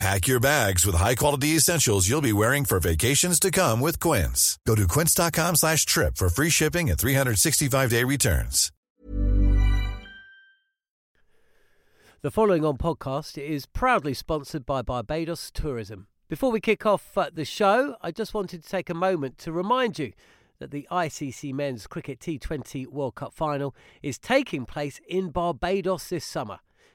Pack your bags with high-quality essentials you'll be wearing for vacations to come with Quince. Go to quince.com slash trip for free shipping and 365-day returns. The following on podcast is proudly sponsored by Barbados Tourism. Before we kick off uh, the show, I just wanted to take a moment to remind you that the ICC Men's Cricket T20 World Cup final is taking place in Barbados this summer.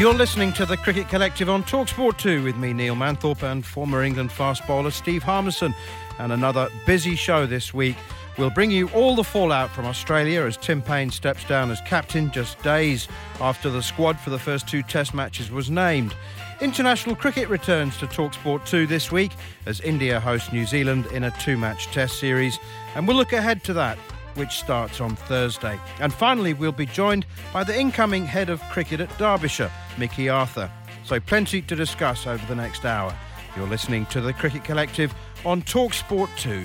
You're listening to the Cricket Collective on Talksport 2 with me, Neil Manthorp, and former England fast bowler Steve Harmison. And another busy show this week. We'll bring you all the fallout from Australia as Tim Paine steps down as captain just days after the squad for the first two Test matches was named. International cricket returns to Talksport 2 this week as India hosts New Zealand in a two match Test series. And we'll look ahead to that which starts on Thursday. And finally, we'll be joined by the incoming head of cricket at Derbyshire, Mickey Arthur. So, plenty to discuss over the next hour. You're listening to the Cricket Collective on Talksport 2.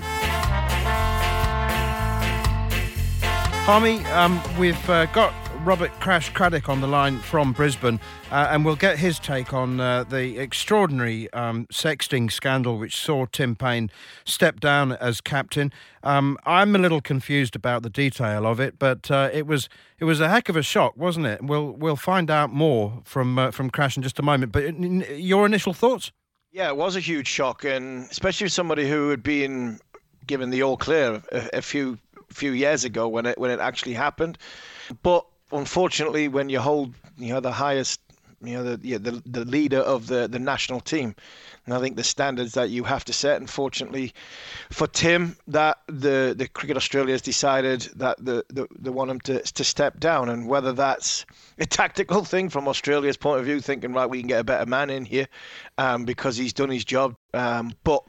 Harmy, um, we've uh, got Robert Crash Craddock on the line from Brisbane, uh, and we'll get his take on uh, the extraordinary um, sexting scandal which saw Tim Paine step down as captain. Um, I'm a little confused about the detail of it, but uh, it was it was a heck of a shock, wasn't it? We'll we'll find out more from uh, from Crash in just a moment. But your initial thoughts? Yeah, it was a huge shock, and especially somebody who had been given the all clear a, a few few years ago when it when it actually happened. But unfortunately, when you hold you know the highest you know the yeah, the, the leader of the, the national team. And I think the standards that you have to set, unfortunately, for Tim, that the, the Cricket Australia has decided that the, the, they want him to, to step down. And whether that's a tactical thing from Australia's point of view, thinking, right, we can get a better man in here um, because he's done his job. Um, but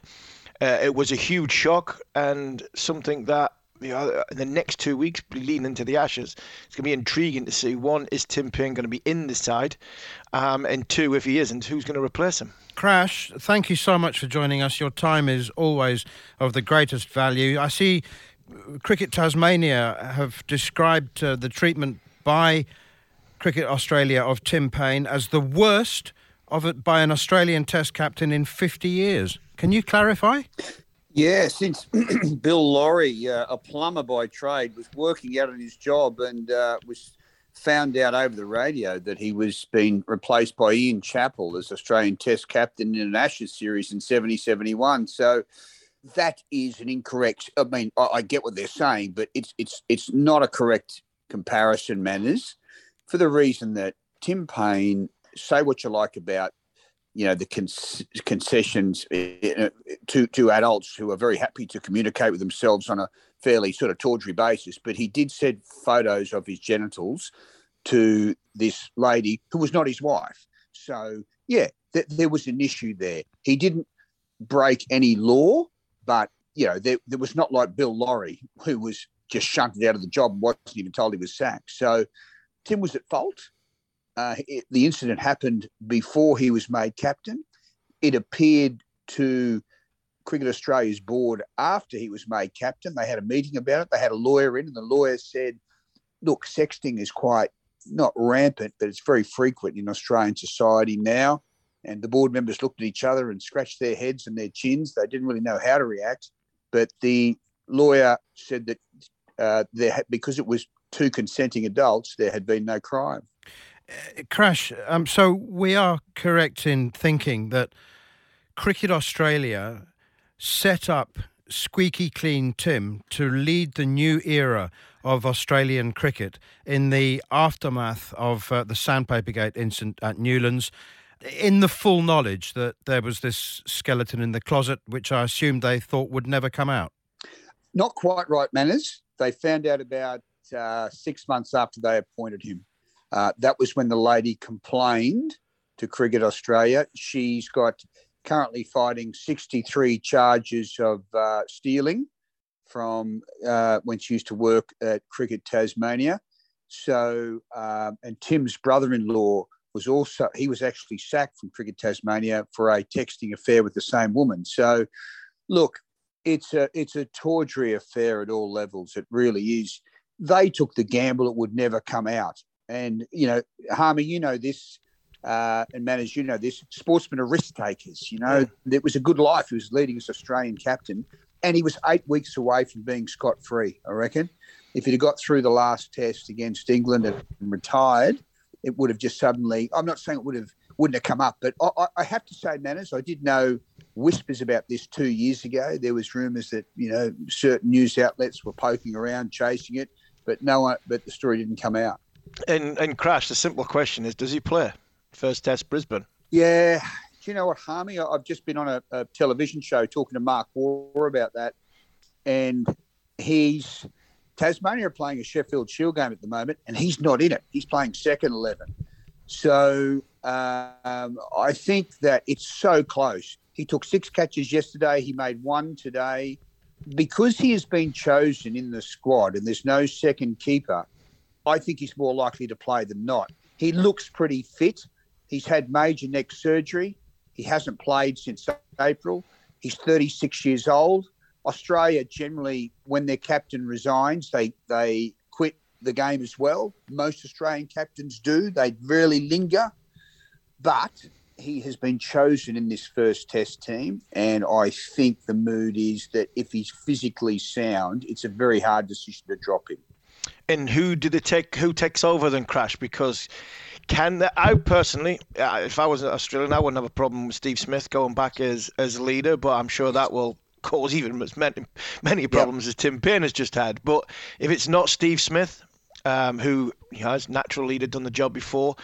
uh, it was a huge shock and something that know, in the next two weeks, leading into the Ashes, it's going to be intriguing to see one, is Tim Paine going to be in the side? Um, and two, if he isn't, who's going to replace him? Crash, thank you so much for joining us. Your time is always of the greatest value. I see Cricket Tasmania have described uh, the treatment by Cricket Australia of Tim Paine as the worst of it by an Australian Test captain in 50 years. Can you clarify? Yeah, since Bill Lawry, uh, a plumber by trade, was working out on his job and uh, was found out over the radio that he was being replaced by Ian Chappell as Australian Test captain in an Ashes series in 70 71. So that is an incorrect. I mean, I, I get what they're saying, but it's it's it's not a correct comparison, manners, for the reason that Tim Paine. Say what you like about you know the concessions eh, eh, to to adults who are very happy to communicate with themselves on a fairly sort of tawdry basis. But he did send photos of his genitals to this lady who was not his wife. So yeah, th- there was an issue there. He didn't break any law, but you know there, there was not like Bill Lawry who was just shunted out of the job and wasn't even told he was sacked. So Tim was at fault uh, it, the incident happened before he was made captain. It appeared to Cricket Australia's board after he was made captain. They had a meeting about it. They had a lawyer in, and the lawyer said, "Look, sexting is quite not rampant, but it's very frequent in Australian society now. And the board members looked at each other and scratched their heads and their chins. They didn't really know how to react. But the lawyer said that uh, there, because it was two consenting adults, there had been no crime. Uh, Crash, um, so we are correct in thinking that Cricket Australia set up squeaky clean Tim to lead the new era of Australian cricket in the aftermath of uh, the Sandpapergate incident at Newlands, in the full knowledge that there was this skeleton in the closet, which I assumed they thought would never come out. Not quite right, Manners. They found out about uh, six months after they appointed him. Uh, that was when the lady complained to Cricket Australia. She's got currently fighting 63 charges of uh, stealing from uh, when she used to work at Cricket Tasmania. So, um, and Tim's brother in law was also, he was actually sacked from Cricket Tasmania for a texting affair with the same woman. So, look, it's a, it's a tawdry affair at all levels. It really is. They took the gamble it would never come out. And, you know, Harmy, you know this uh, and Manners, you know this, sportsmen are risk takers. You know, yeah. it was a good life. He was leading as Australian captain, and he was eight weeks away from being scot free. I reckon, if he'd have got through the last test against England and retired, it would have just suddenly. I'm not saying it would have wouldn't have come up, but I, I have to say, Manners, I did know whispers about this two years ago. There was rumours that you know certain news outlets were poking around, chasing it, but no one. But the story didn't come out. And and crash. The simple question is, does he play? first test Brisbane. Yeah. Do you know what, Harmy? I've just been on a, a television show talking to Mark Waugh about that. And he's Tasmania are playing a Sheffield Shield game at the moment, and he's not in it. He's playing second 11. So um, I think that it's so close. He took six catches yesterday. He made one today. Because he has been chosen in the squad and there's no second keeper, I think he's more likely to play than not. He looks pretty fit. He's had major neck surgery. He hasn't played since April. He's 36 years old. Australia generally, when their captain resigns, they they quit the game as well. Most Australian captains do. They rarely linger, but he has been chosen in this first test team, and I think the mood is that if he's physically sound, it's a very hard decision to drop him. And who did it take? Who takes over then, Crash? Because can I personally, uh, if I was Australian, I wouldn't have a problem with Steve Smith going back as as leader, but I'm sure that will cause even as many many problems yep. as Tim Paine has just had. But if it's not Steve Smith, um, who has natural leader done the job before,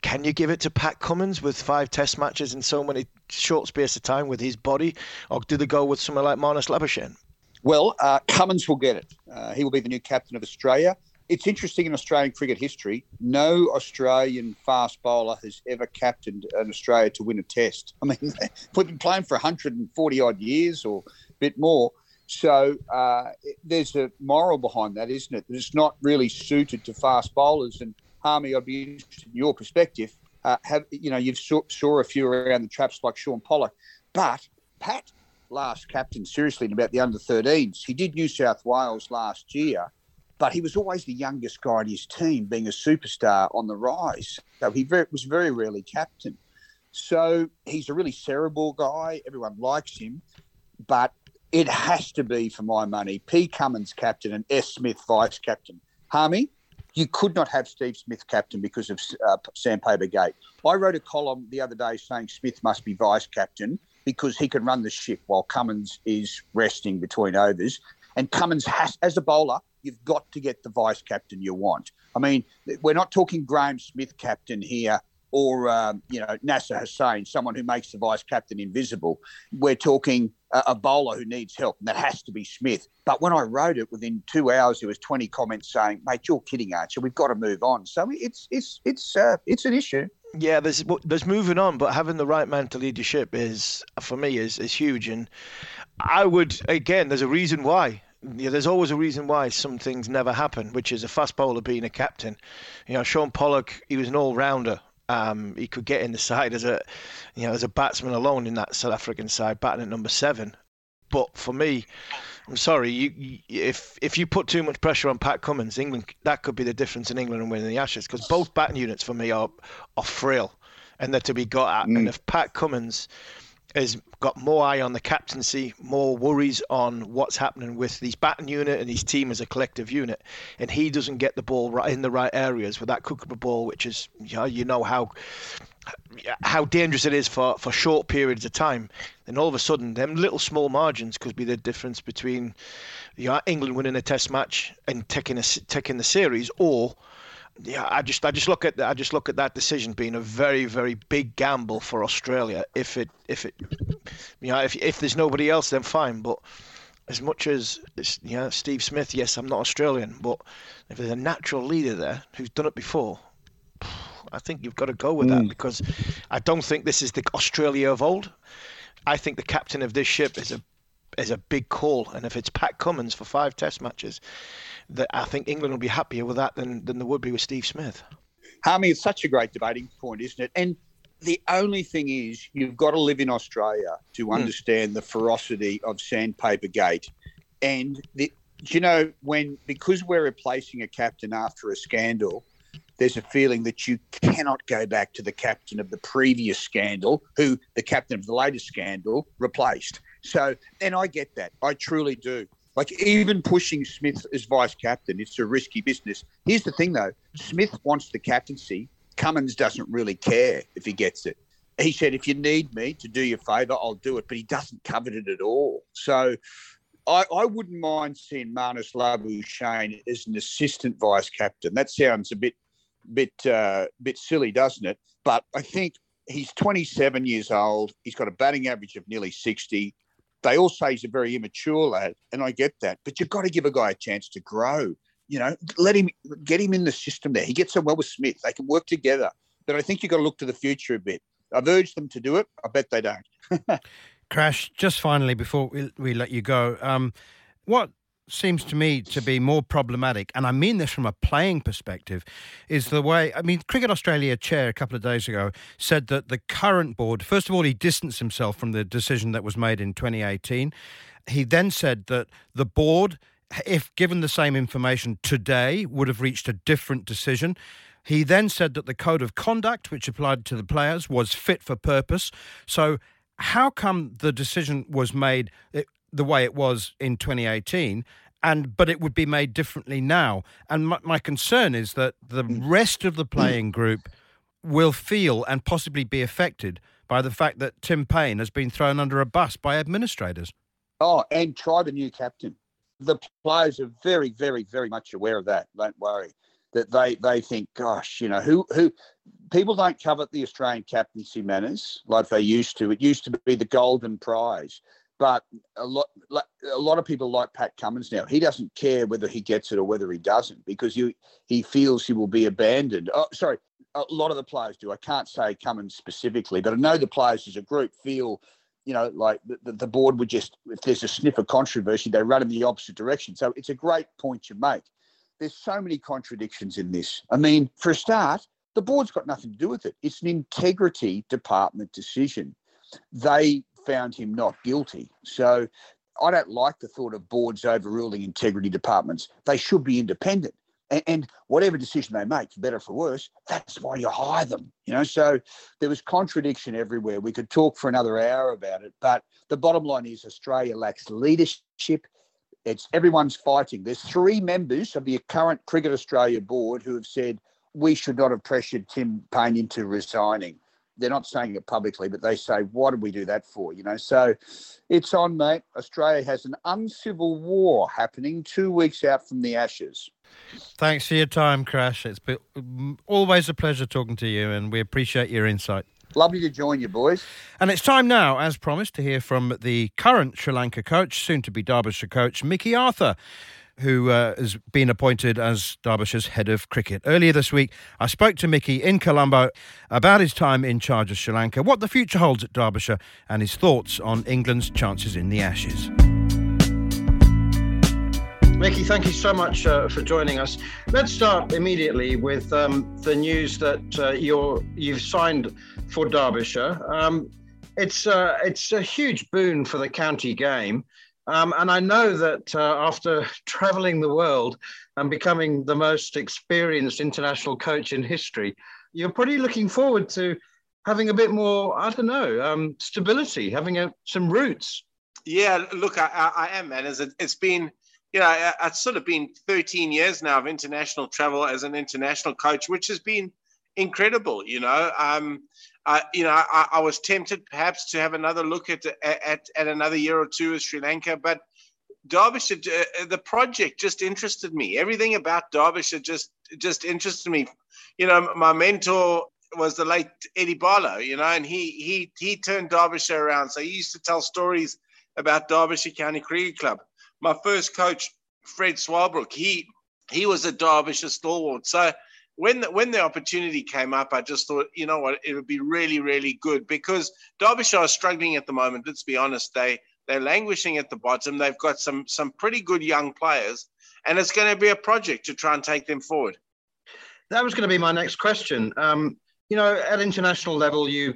can you give it to Pat Cummins with five Test matches in so many short space of time with his body, or do they go with someone like Marnus Labuschagne? Well, uh, Cummins will get it. Uh, he will be the new captain of Australia it's interesting in Australian cricket history. No Australian fast bowler has ever captained an Australia to win a Test. I mean, we've been playing for 140 odd years or a bit more. So uh, there's a moral behind that, isn't it? That it's not really suited to fast bowlers. And Harmy, I'd be interested in your perspective. Uh, have you know you've saw, saw a few around the traps like Shaun Pollock, but Pat last captain seriously in about the under 13s. He did New South Wales last year but he was always the youngest guy in his team, being a superstar on the rise. So he very, was very rarely captain. So he's a really cerebral guy. Everyone likes him, but it has to be, for my money, P. Cummins captain and S. Smith vice captain. Harmy, you could not have Steve Smith captain because of uh, Sandpaper Gate. I wrote a column the other day saying Smith must be vice captain because he can run the ship while Cummins is resting between overs. And Cummins has, as a bowler, you've got to get the vice captain you want. I mean, we're not talking Graeme Smith captain here or, um, you know, Nasser Hussain, someone who makes the vice captain invisible. We're talking a, a, bowler who needs help, and that has to be Smith. But when I wrote it, within two hours, there was 20 comments saying, mate, you're kidding, Archer. We've got to move on. So it's, it's, it's, uh, it's an issue. Yeah, there's there's moving on, but having the right mental leadership is for me is is huge, and I would again. There's a reason why there's always a reason why some things never happen, which is a fast bowler being a captain. You know, Shaun Pollock, he was an all-rounder. Um, he could get in the side as a, you know, as a batsman alone in that South African side, batting at number seven. But for me, I'm sorry, you, if if you put too much pressure on Pat Cummins, England that could be the difference in England and winning the Ashes because both batting units for me are are frail and they're to be got at. Mm. And if Pat Cummins has got more eye on the captaincy, more worries on what's happening with his batting unit and his team as a collective unit, and he doesn't get the ball right in the right areas with that Kookaburra ball, which is you know, you know how how dangerous it is for, for short periods of time, then all of a sudden, them little small margins could be the difference between you know, England winning a Test match and taking a taking the series, or yeah, I just I just look at I just look at that decision being a very very big gamble for Australia. If it if it you know if if there's nobody else, then fine. But as much as you know Steve Smith, yes, I'm not Australian, but if there's a natural leader there who's done it before, I think you've got to go with mm. that because I don't think this is the Australia of old. I think the captain of this ship is a is a big call, and if it's Pat Cummins for five Test matches, that I think England will be happier with that than than they would be with Steve Smith. Harmy, it's such a great debating point, isn't it? And the only thing is, you've got to live in Australia to hmm. understand mm. the ferocity of Sandpaper Gate, and the, you know when because we're replacing a captain after a scandal there's a feeling that you cannot go back to the captain of the previous scandal, who the captain of the latest scandal replaced. So, and I get that. I truly do. Like, even pushing Smith as vice captain, it's a risky business. Here's the thing, though Smith wants the captaincy. Cummins doesn't really care if he gets it. He said, if you need me to do you a favour, I'll do it, but he doesn't covet it at all. So, I, I, wouldn't mind seeing Marnus Labuschagne as an assistant vice captain. That sounds a bit bit uh, bit silly, doesn't it? But I think he's 27 years old. He's got a batting average of nearly 60. They all say he's a very immature lad, and I get that. But you've got to give a guy a chance to grow. You know, let him get him in the system there. He gets on well with Smith. They can work together. But I think you've got to look to the future a bit. I've urged them to do it. I bet they don't. Crash, just finally before we, we let you go, um, what seems to me to be more problematic, and I mean this from a playing perspective, is the way. I mean, Cricket Australia chair a couple of days ago said that the current board, first of all, he distanced himself from the decision that was made in 2018. He then said that the board, if given the same information today, would have reached a different decision. He then said that the code of conduct, which applied to the players, was fit for purpose. So, how come the decision was made? The way it was in 2018 and but it would be made differently now and my, my concern is that the mm. rest of the mm. playing group will feel and possibly be affected by the fact that Tim Paine has been thrown under a bus by administrators. Oh, and try the new captain. The players are very, very, very much aware of that. Don't worry. That they they think, gosh, you know, who who people don't covet the Australian captaincy manners like they used to. It used to be the golden prize. But a lot, a lot of people like Pat Cummins now. He doesn't care whether he gets it or whether he doesn't because he he feels he will be abandoned. Oh, sorry, a lot of the players do. I can't say Cummins specifically, but I know the players as a group feel, you know, like the, the board would just if there's a sniff of controversy, they run in the opposite direction. So it's a great point you make. There's so many contradictions in this. I mean, for a start, the board's got nothing to do with it. It's an integrity department decision. They found him not guilty. So I don't like the thought of boards overruling integrity departments. They should be independent. And, and, whatever decision they make, for better or for worse, that's why you hire them. You know, so there was contradiction everywhere. We could talk for another hour about it, but the bottom line is Australia lacks leadership. It's everyone's fighting. There's three members of the current Cricket Australia board who have said we should not have pressured Tim Paine into resigning they're not saying it publicly, but they say, "Why did we do that for?" You know, so it's on, mate. Australia has an uncivil war happening two weeks out from the Ashes. Thanks for your time, Crash. It's been always a pleasure talking to you, and we appreciate your insight. Lovely to join you, boys. And it's time now, as promised, to hear from the current Sri Lanka coach, soon to be Derbyshire coach, Mickey Arthur who uh, has been appointed as Derbyshire's head of cricket. Earlier this week, I spoke to Mickey in Colombo about his time in charge of Sri Lanka, what the future holds at Derbyshire, and his thoughts on England's chances in the Ashes. Mickey, thank you so much uh, for joining us. Let's start immediately with um, the news that uh, you're, you've signed for Derbyshire. Um, it's uh, it's a huge boon for the county game. Um, and I know that uh, after traveling the world and becoming the most experienced international coach in history, you're pretty looking forward to having a bit more, I don't know, um, stability, having a, some roots. Yeah, look, I, I am, man. It's been, you know, it's sort of been 13 years now of international travel as an international coach, which has been incredible. You know, um, uh, you know, I, I, was tempted perhaps to have another look at, at at another year or two with Sri Lanka, but Derbyshire, uh, the project just interested me. Everything about Derbyshire just just interested me. You know, my mentor was the late Eddie Barlow, you know, and he he he turned Derbyshire around. So he used to tell stories about Derbyshire County Cricket Club. My first coach, Fred Swarbrook, he he was a Derbyshire stalwart. So when the, when the opportunity came up, I just thought, you know what, it would be really, really good because Derbyshire are struggling at the moment. Let's be honest, they they're languishing at the bottom. They've got some some pretty good young players, and it's going to be a project to try and take them forward. That was going to be my next question. Um, you know, at international level, you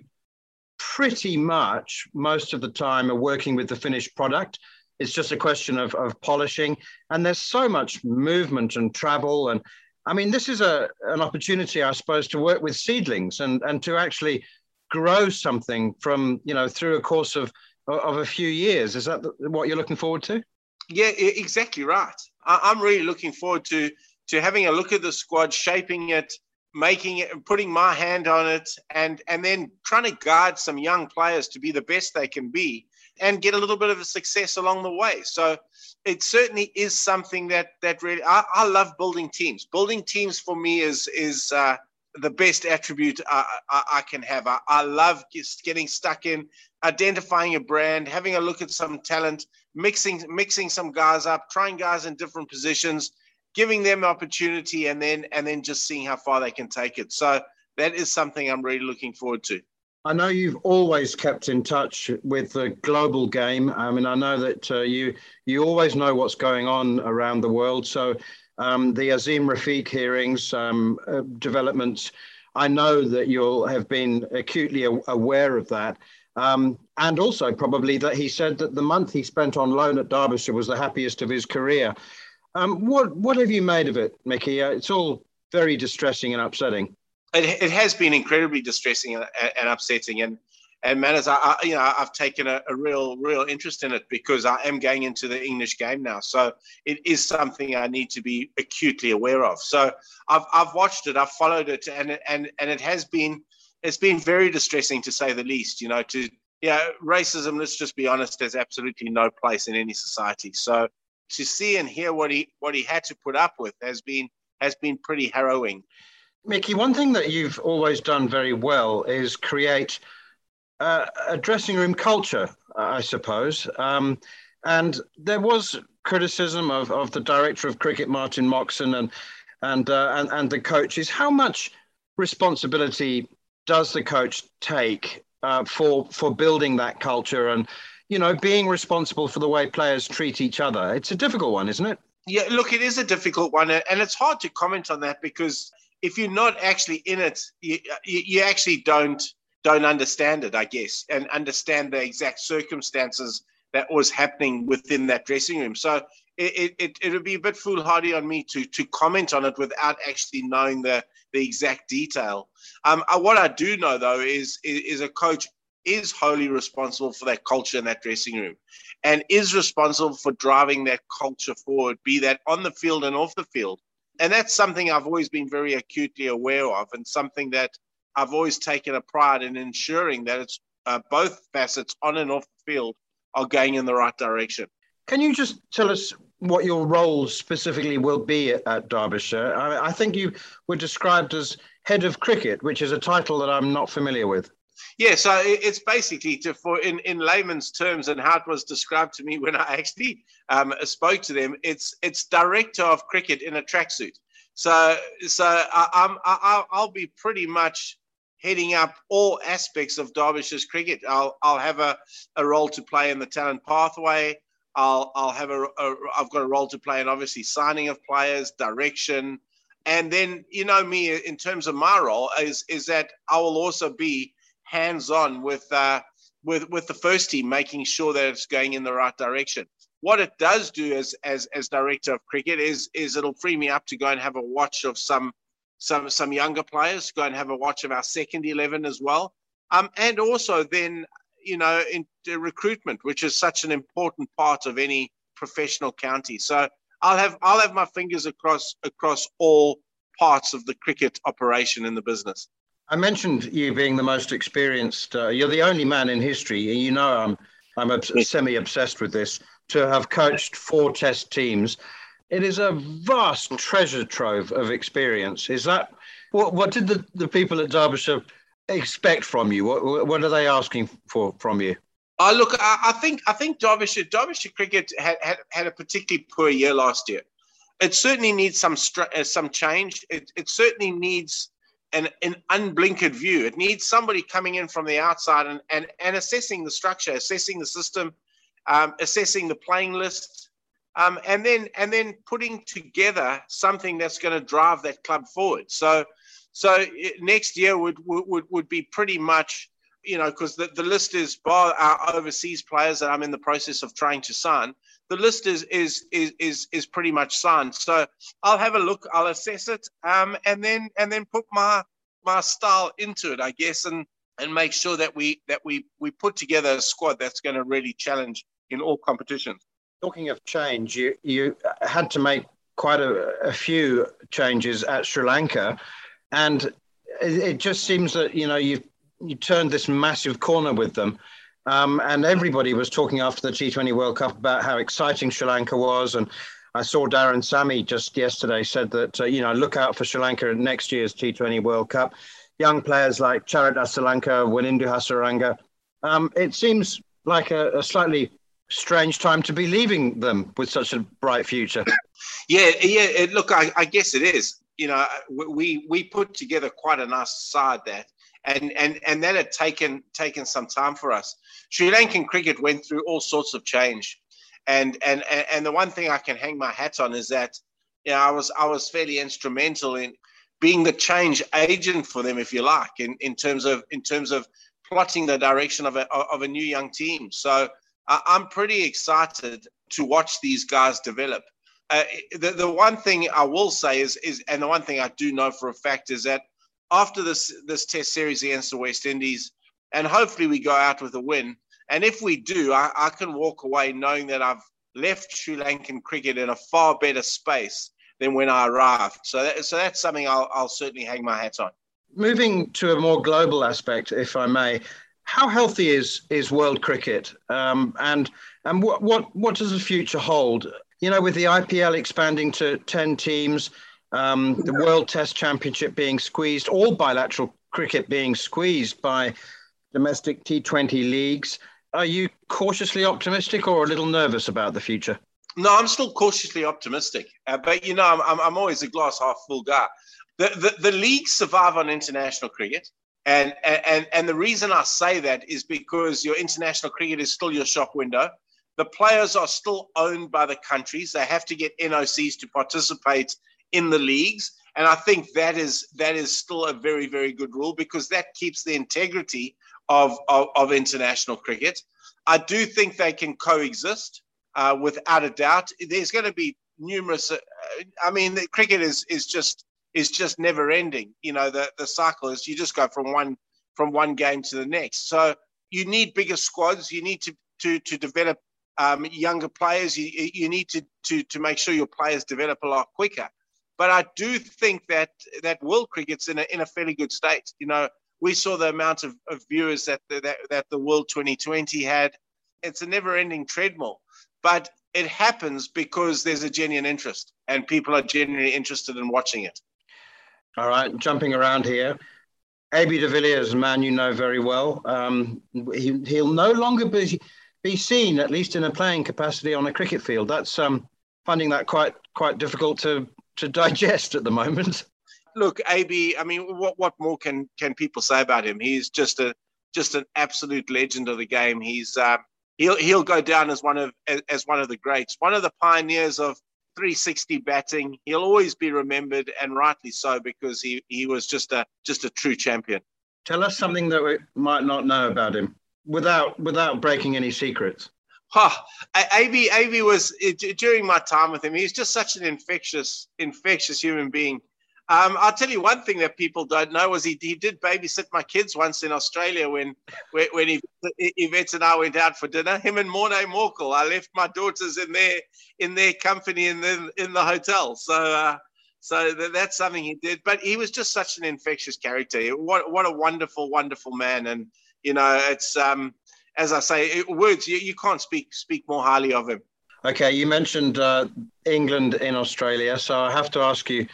pretty much most of the time are working with the finished product. It's just a question of, of polishing. And there's so much movement and travel. And I mean, this is a, an opportunity, I suppose, to work with seedlings and, and to actually grow something from, you know, through a course of, of a few years. Is that what you're looking forward to? Yeah, exactly right. I'm really looking forward to to having a look at the squad, shaping it, making it, putting my hand on it, and and then trying to guide some young players to be the best they can be, and get a little bit of a success along the way. So it certainly is something that that really I, I love building teams. Building teams for me is is uh, the best attribute I, I, I can have. I, I, love just getting stuck in identifying a brand, having a look at some talent, mixing mixing some guys up, trying guys in different positions, giving them opportunity and then and then just seeing how far they can take it. So that is something I'm really looking forward to. I know you've always kept in touch with the global game. I mean, I know that uh, you you always know what's going on around the world. So um, the Azeem Rafiq hearings, um, uh, developments, I know that you'll have been acutely aware of that. Um, and also probably that he said that the month he spent on loan at Derbyshire was the happiest of his career. Um, what what have you made of it, Mickey? Uh, it's all very distressing and upsetting. It, it has been incredibly distressing and, and upsetting, and and man, as I, you know I've taken a, a, real real interest in it because I am going into the English game now, so it is something I need to be acutely aware of. So I've I've watched it, I've followed it, and and and it has been it's been very distressing to say the least. You know, to yeah, racism. Let's just be honest. There's absolutely no place in any society. So to see and hear what he what he had to put up with has been has been pretty harrowing. Mickey, one thing that you've always done very well is create uh, a dressing room culture, I suppose. Um, and there was criticism of, of the director of cricket, Martin Moxon, and and, uh, and and the coaches. How much responsibility does the coach take uh, for for building that culture and you know, being responsible for the way players treat each other. It's a difficult one, isn't it? Yeah, look, it is a difficult one, and it's hard to comment on that because if you're not actually in it, you, you actually don't don't understand it, I guess, and understand the exact circumstances that was happening within that dressing room. So it, it, it would be a bit foolhardy on me to to comment on it without actually knowing the the exact detail. Um, uh, what I do know though is, is, is a coach is wholly responsible for that culture in that dressing room and is responsible for driving that culture forward, be that on the field and off the field. And that's something I've always been very acutely aware of and something that I've always taken a pride in ensuring that it's uh, both facets on and off the field are going in the right direction. Can you just tell us what your role specifically will be at, Derbyshire? I, I think you were described as head of cricket, which is a title that I'm not familiar with. Yeah, so it's basically to for in, in layman's terms and how it was described to me when I actually um, spoke to them. It's it's director of cricket in a tracksuit. So so I, I'm I, I'll be pretty much heading up all aspects of Derbyshire's cricket. I'll I'll have a, a role to play in the talent pathway. I'll I'll have a, a I've got a role to play in obviously signing of players, direction, and then you know me in terms of my role is is that I will also be hands on with uh, with with the first team, making sure that it's going in the right direction. What it does do as as as director of cricket is is it'll free me up to go and have a watch of some some some younger players, go and have a watch of our second eleven as well, um, and also then you know in recruitment, which is such an important part of any professional county. So I'll have I'll have my fingers across across all parts of the cricket operation in the business. I mentioned you being the most experienced. Uh, you're the only man in history, you know I'm I'm semi obsessed with this to have coached four Test teams. It is a vast treasure trove of experience. Is that what? What did the, the people at Derbyshire expect from you? What what are they asking for from you? Uh, look, I, I think I think Derbyshire Derbyshire cricket had, had, had a particularly poor year last year. It certainly needs some uh, some change. It, it certainly needs an, an unblinkered view. It needs somebody coming in from the outside and, and, and assessing the structure, assessing the system, um, assessing the playing list, um, and then and then putting together something that's going to drive that club forward. So so next year would would would be pretty much you know, because the, the list is bar our overseas players that I'm in the process of trying to sign. The list is is is is is pretty much signed. So I'll have a look, I'll assess it, um, and then and then put my my style into it, I guess, and and make sure that we that we we put together a squad that's going to really challenge in all competitions. Talking of change, you you had to make quite a, a few changes at Sri Lanka, and it, it just seems that you know you you turned this massive corner with them. Um, and everybody was talking after the T20 World Cup about how exciting Sri Lanka was. And I saw Darren Sammy just yesterday said that, uh, you know, look out for Sri Lanka at next year's T20 World Cup. Young players like Charith Asalanka, Wanindu Hasaranga. Um, it seems like a, a slightly strange time to be leaving them with such a bright future. Yeah, yeah. Look, I, I, guess it is. You know, we we put together quite a nice side that and and and that had taken taken some time for us. Sri Lankan cricket went through all sorts of change, and and and the one thing I can hang my hat on is that you know I was I was fairly instrumental in being the change agent for them, if you like, in, in terms of in terms of plotting the direction of a of a new young team. So I'm pretty excited to watch these guys develop. Uh, the the one thing I will say is is and the one thing I do know for a fact is that after this this test series against the West Indies, and hopefully we go out with a win. And if we do, I, I can walk away knowing that I've left Sri Lankan cricket in a far better space than when I arrived. So, that, so that's something I'll, I'll certainly hang my hat on. Moving to a more global aspect, if I may, how healthy is is world cricket, um, and and what what what does the future hold? You know, with the IPL expanding to ten teams, um, the World Test Championship being squeezed, all bilateral cricket being squeezed by domestic T20 leagues. Are you cautiously optimistic or a little nervous about the future? No, I'm still cautiously optimistic. Uh, but, you know, I'm, I'm, I'm, always a glass half full guy. The, the, the leagues survive on international cricket. And, and, and the reason I say that is because your international cricket is still your shop window. The players are still owned by the countries. They have to get NOCs to participate in the leagues. And I think that is that is still a very, very good rule because that keeps the integrity of, of, of international cricket. I do think they can coexist uh, without a doubt. There's going to be numerous. Uh, I mean, cricket is is just is just never ending. You know, the the cycle is you just go from one from one game to the next. So you need bigger squads. You need to to to develop um, younger players. You you need to to to make sure your players develop a lot quicker. But I do think that that world cricket's in a in a fairly good state. You know, we saw the amount of, of viewers that the, that that the World 2020 had. It's a never-ending treadmill, but it happens because there's a genuine interest, and people are genuinely interested in watching it. All right, jumping around here. AB de Villiers, a man you know very well. Um, he, he'll no longer be, be seen, at least in a playing capacity, on a cricket field. That's um, finding that quite quite difficult to to digest at the moment. Look, AB. I mean, what what more can can people say about him? He's just a just an absolute legend of the game. He's uh, he'll he'll go down as one of as one of the greats, one of the pioneers of 360 batting. He'll always be remembered, and rightly so, because he he was just a just a true champion. Tell us something that we might not know about him. without without breaking any secrets? Huh. AB was during my time with him. He's just such an infectious infectious human being. Um, I'll tell you one thing that people don't know was he, he did babysit my kids once in Australia when when, when he, Yvette and I went out for dinner. Him and Morne Morkel. I left my daughters in their in their company in the in the hotel. So uh, so that's something he did. But he was just such an infectious character. What what a wonderful wonderful man. And you know it's um, as I say, it, words you, you can't speak speak more highly of him. Okay, you mentioned uh, England in Australia, so I have to ask you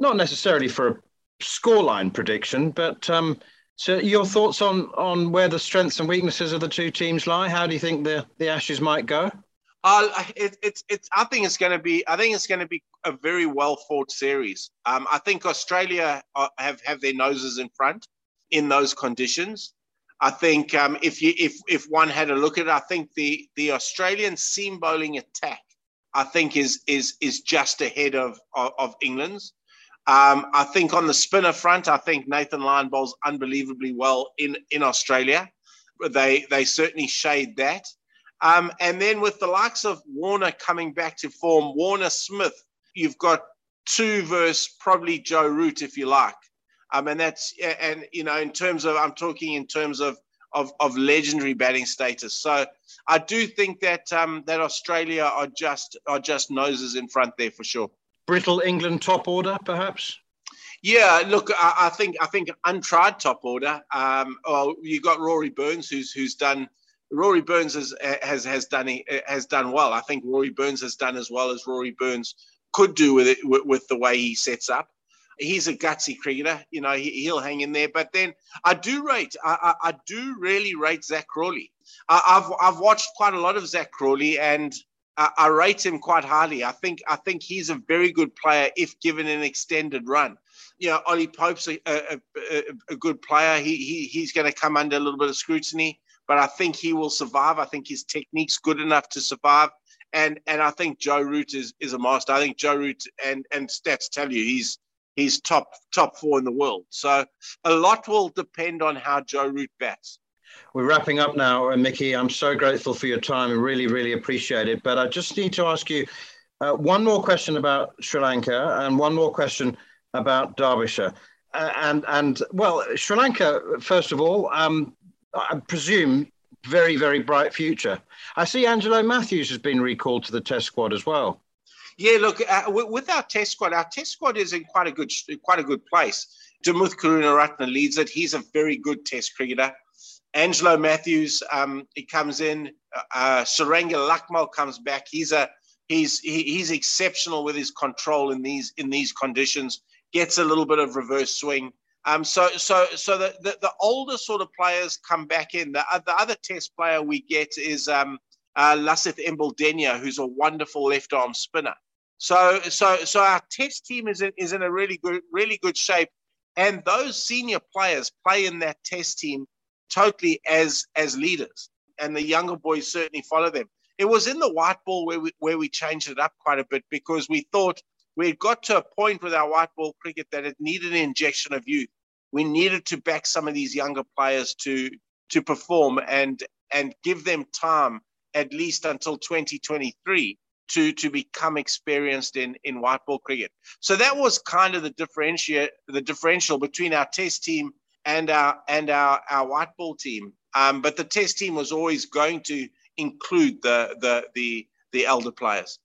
not necessarily for a scoreline prediction, but um, so your thoughts on on where the strengths and weaknesses of the two teams lie? How do you think the the Ashes might go? Uh, it, it's it's. I think it's going to be. I think it's going to be a very well fought series. Um, I think Australia are, have have their noses in front in those conditions. I think um, if you if if one had a look at it, I think the the Australian seam bowling attack, I think is is is just ahead of of, of England's. Um, I think on the spinner front, I think Nathan Lyon bowls unbelievably well in, in Australia. They they certainly shade that. Um, and then with the likes of Warner coming back to form, Warner Smith, you've got two versus probably Joe Root, if you like. Um, and that's and you know in terms of I'm talking in terms of of, of legendary batting status. So I do think that um, that Australia are just are just noses in front there for sure brittle England top order, perhaps? Yeah, look, I, I think I think untried top order. Um, well, you got Rory Burns, who's who's done. Rory Burns has has has done has done well. I think Rory Burns has done as well as Rory Burns could do with it with, with the way he sets up. He's a gutsy cricketer, you know. He, will hang in there. But then I do rate, I, I, I do really rate Zak Crawley. I, I've I've watched quite a lot of Zak Crawley, and I, I rate him quite highly. I think I think he's a very good player if given an extended run. You know, Ollie Pope's a, a, a, a good player. He, he he's going to come under a little bit of scrutiny, but I think he will survive. I think his technique's good enough to survive. And and I think Joe Root is, is a master. I think Joe Root and and stats tell you he's he's top top four in the world. So a lot will depend on how Joe Root bats. We're wrapping up now, uh, Mickey. I'm so grateful for your time and really, really appreciate it. But I just need to ask you uh, one more question about Sri Lanka and one more question about Derbyshire. Uh, and and well, Sri Lanka first of all, um, I presume very very bright future. I see Angelo Mathews has been recalled to the Test squad as well. Yeah, look, uh, with our Test squad, our Test squad is in quite a good quite a good place. Dimuth Karunaratne leads it. He's a very good Test cricketer. Angelo Mathews, um, he comes in. Uh, Suranga Lakmal comes back. He's a he's he, he's exceptional with his control in these in these conditions. Gets a little bit of reverse swing. Um, so so so the, the, the older sort of players come back in. The, the other Test player we get is um, uh, Lasith Embuldeniya, who's a wonderful left arm spinner. So so so our Test team is in, is in a really good really good shape, and those senior players play in that Test team totally as as leaders, and the younger boys certainly follow them. It was in the white ball where we where we changed it up quite a bit because we thought we had got to a point with our white ball cricket that it needed an injection of youth. We needed to back some of these younger players to to perform and and give them time at least until 2023 to to become experienced in in white ball cricket. So that was kind of the differentiate the differential between our test team and our and our our white ball team. Um, but the test team was always going to include the the the the elder players.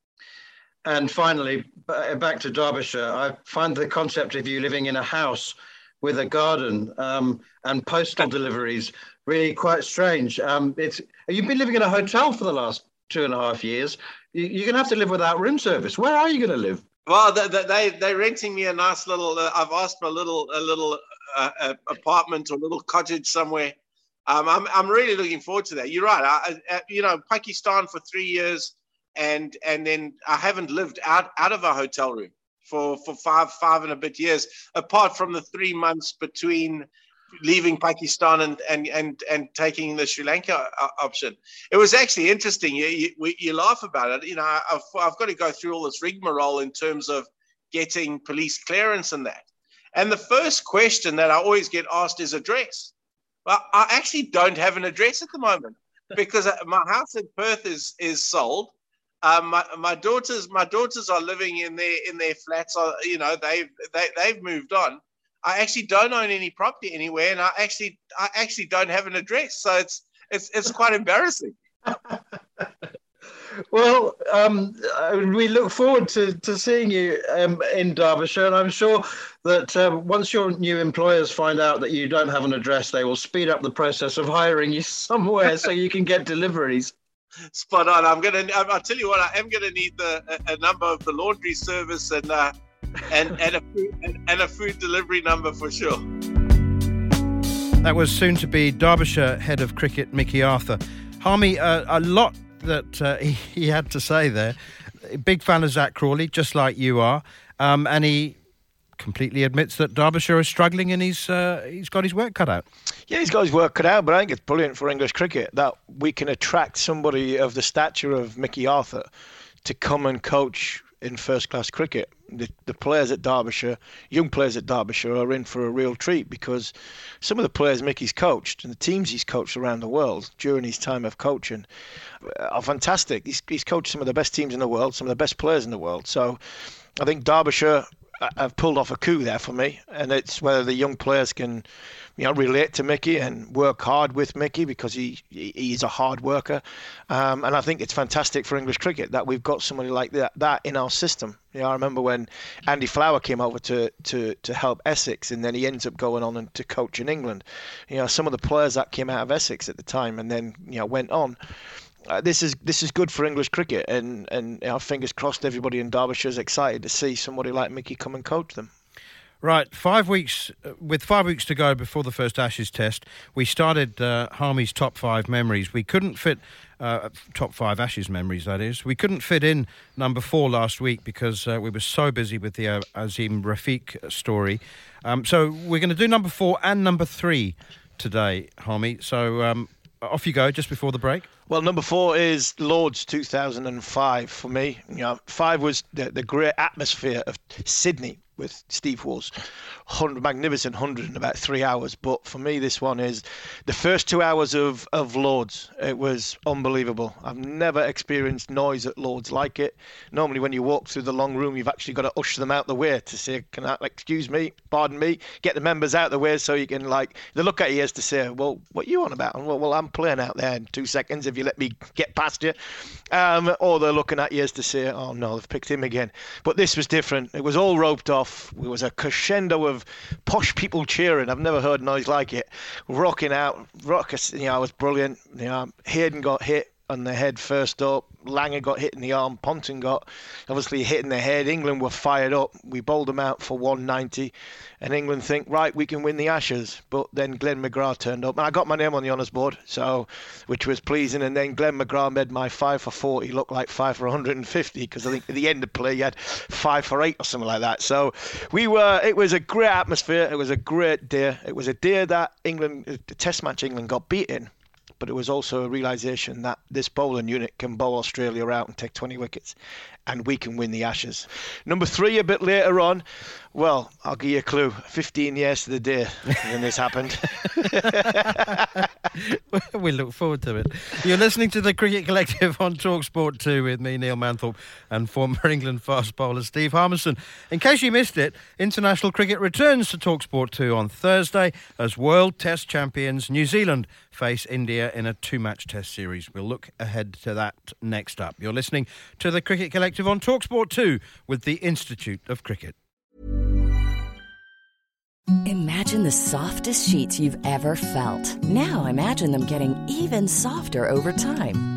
And finally, back to Derbyshire, I find the concept of you living in a house with a garden um, and postal deliveries really quite strange. Um, it's you've been living in a hotel for the last two and a half years. You, are going to have to live without room service. Where are you going to live? Well, they, they they're renting me a nice little. Uh, I've asked for a little a little uh, apartment or a little cottage somewhere. Um, I'm I'm really looking forward to that. You're right. I, I, you know, Pakistan for three years, and and then I haven't lived out out of a hotel room for for five five and a bit years. Apart from the three months between leaving Pakistan and and and and taking the Sri Lanka uh, option. It was actually interesting. You you, you laugh about it. You know, I've, I've got to go through all this rigmarole in terms of getting police clearance and that. And the first question that I always get asked is address. Well, I actually don't have an address at the moment because uh, my house in Perth is is sold. Um, my, my daughters my daughters are living in their in their flats. Are, you know they've they, they've moved on. I actually don't own any property anywhere, and I actually I actually don't have an address. So it's it's it's quite embarrassing. well, um, uh, we look forward to, to seeing you um, in Derbyshire, and I'm sure that uh, once your new employers find out that you don't have an address, they will speed up the process of hiring you somewhere so you can get deliveries. Spot on. I'm gonna. I'll tell you what. I am gonna need the a, a number of the laundry service and uh, and and a food, and, and a food delivery number for sure. That was soon to be Derbyshire head of cricket Mickey Arthur. Harmy, uh, a lot that uh, he, he, had to say there. Big fan of Zak Crawley, just like you are, um, and he completely admits that Derbyshire is struggling and he's uh, he's got his work cut out. Yeah, he's got his work cut out, but I think it's brilliant for English cricket that we can attract somebody of the stature of Mickey Arthur to come and coach in first class cricket. The, the players at Derbyshire, young players at Derbyshire, are in for a real treat because some of the players Mickey's coached and the teams he's coached around the world during his time of coaching are fantastic. He's, he's coached some of the best teams in the world, some of the best players in the world. So I think Derbyshire uh, have pulled off a coup there for me, and it's whether the young players can, you know, relate to Mickey and work hard with Mickey because he he's a hard worker, um, and I think it's fantastic for English cricket that we've got somebody like that that in our system. You know, I remember when Andy Flower came over to, to, to help Essex, and then he ends up going on to coach in England. You know, some of the players that came out of Essex at the time, and then you know went on uh, this is this is good for English cricket, and and you know, fingers crossed, everybody in Derbyshire is excited to see somebody like Mickey come and coach them. Right, five weeks with five weeks to go before the first Ashes test, we started uh, Harmy's top five memories. We couldn't fit uh, top five Ashes memories. That is, we couldn't fit in number four last week because uh, we were so busy with the uh, Azeem Rafiq story. Um, so we're going to do number four and number three today, Harmy. So um, off you go just before the break. Well, number four is Lords 2005 for me. You know, five was the, the great atmosphere of Sydney with Steve Waugh's 100, magnificent 100 in about three hours. But for me, this one is the first two hours of, of Lords. It was unbelievable. I've never experienced noise at Lords like it. Normally, when you walk through the long room, you've actually got to usher them out the way to say, "Can I, excuse me, pardon me," get the members out the way so you can like they look at you as to say, "Well, what you on about?" And well, well, I'm playing out there in two seconds if you let me get past you. Um, or they're looking at you as to say, "Oh no, they've picked him again." But this was different. It was all roped off. It was a crescendo of posh people cheering. I've never heard noise like it. Rocking out, rock. You know, it was brilliant. You know, Hayden got hit on the head first up. Langer got hit in the arm. Ponting got obviously hit in the head. England were fired up. We bowled them out for 190, and England think right we can win the Ashes. But then Glenn McGrath turned up, and I got my name on the honours board, so which was pleasing. And then Glenn McGrath made my five for 40 look like five for 150 because I think at the end of play he had five for eight or something like that. So we were. It was a great atmosphere. It was a great day. It was a day that England, the Test match England got beaten but it was also a realization that this bowling unit can bowl Australia out and take 20 wickets, and we can win the Ashes. Number three, a bit later on, well, I'll give you a clue. 15 years to the day when this happened. we look forward to it. You're listening to the Cricket Collective on Talksport 2 with me, Neil Manthorp, and former England fast bowler Steve Harmison. In case you missed it, international cricket returns to Talksport 2 on Thursday as World Test champions New Zealand face India in a two match test series. We'll look ahead to that next up. You're listening to the Cricket Collective on Talksport 2 with the Institute of Cricket. Imagine the softest sheets you've ever felt. Now imagine them getting even softer over time.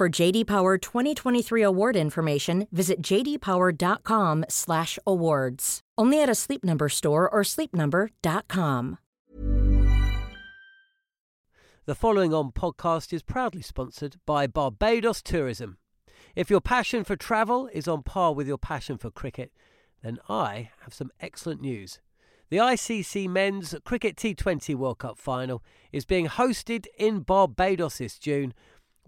For JD Power 2023 award information, visit jdpower.com/awards. Only at a Sleep Number store or sleepnumber.com. The following on podcast is proudly sponsored by Barbados Tourism. If your passion for travel is on par with your passion for cricket, then I have some excellent news. The ICC Men's Cricket T20 World Cup final is being hosted in Barbados this June,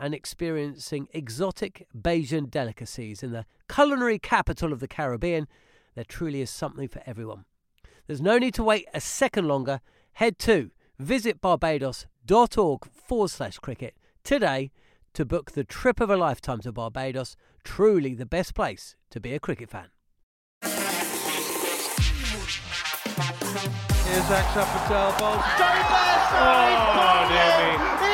and experiencing exotic Bajan delicacies in the culinary capital of the Caribbean. There truly is something for everyone. There's no need to wait a second longer. Head to visitbarbados.org forward slash cricket today to book the trip of a lifetime to Barbados. Truly the best place to be a cricket fan. Here's Axar Patel bowls. Johnny Bairstow! Oh,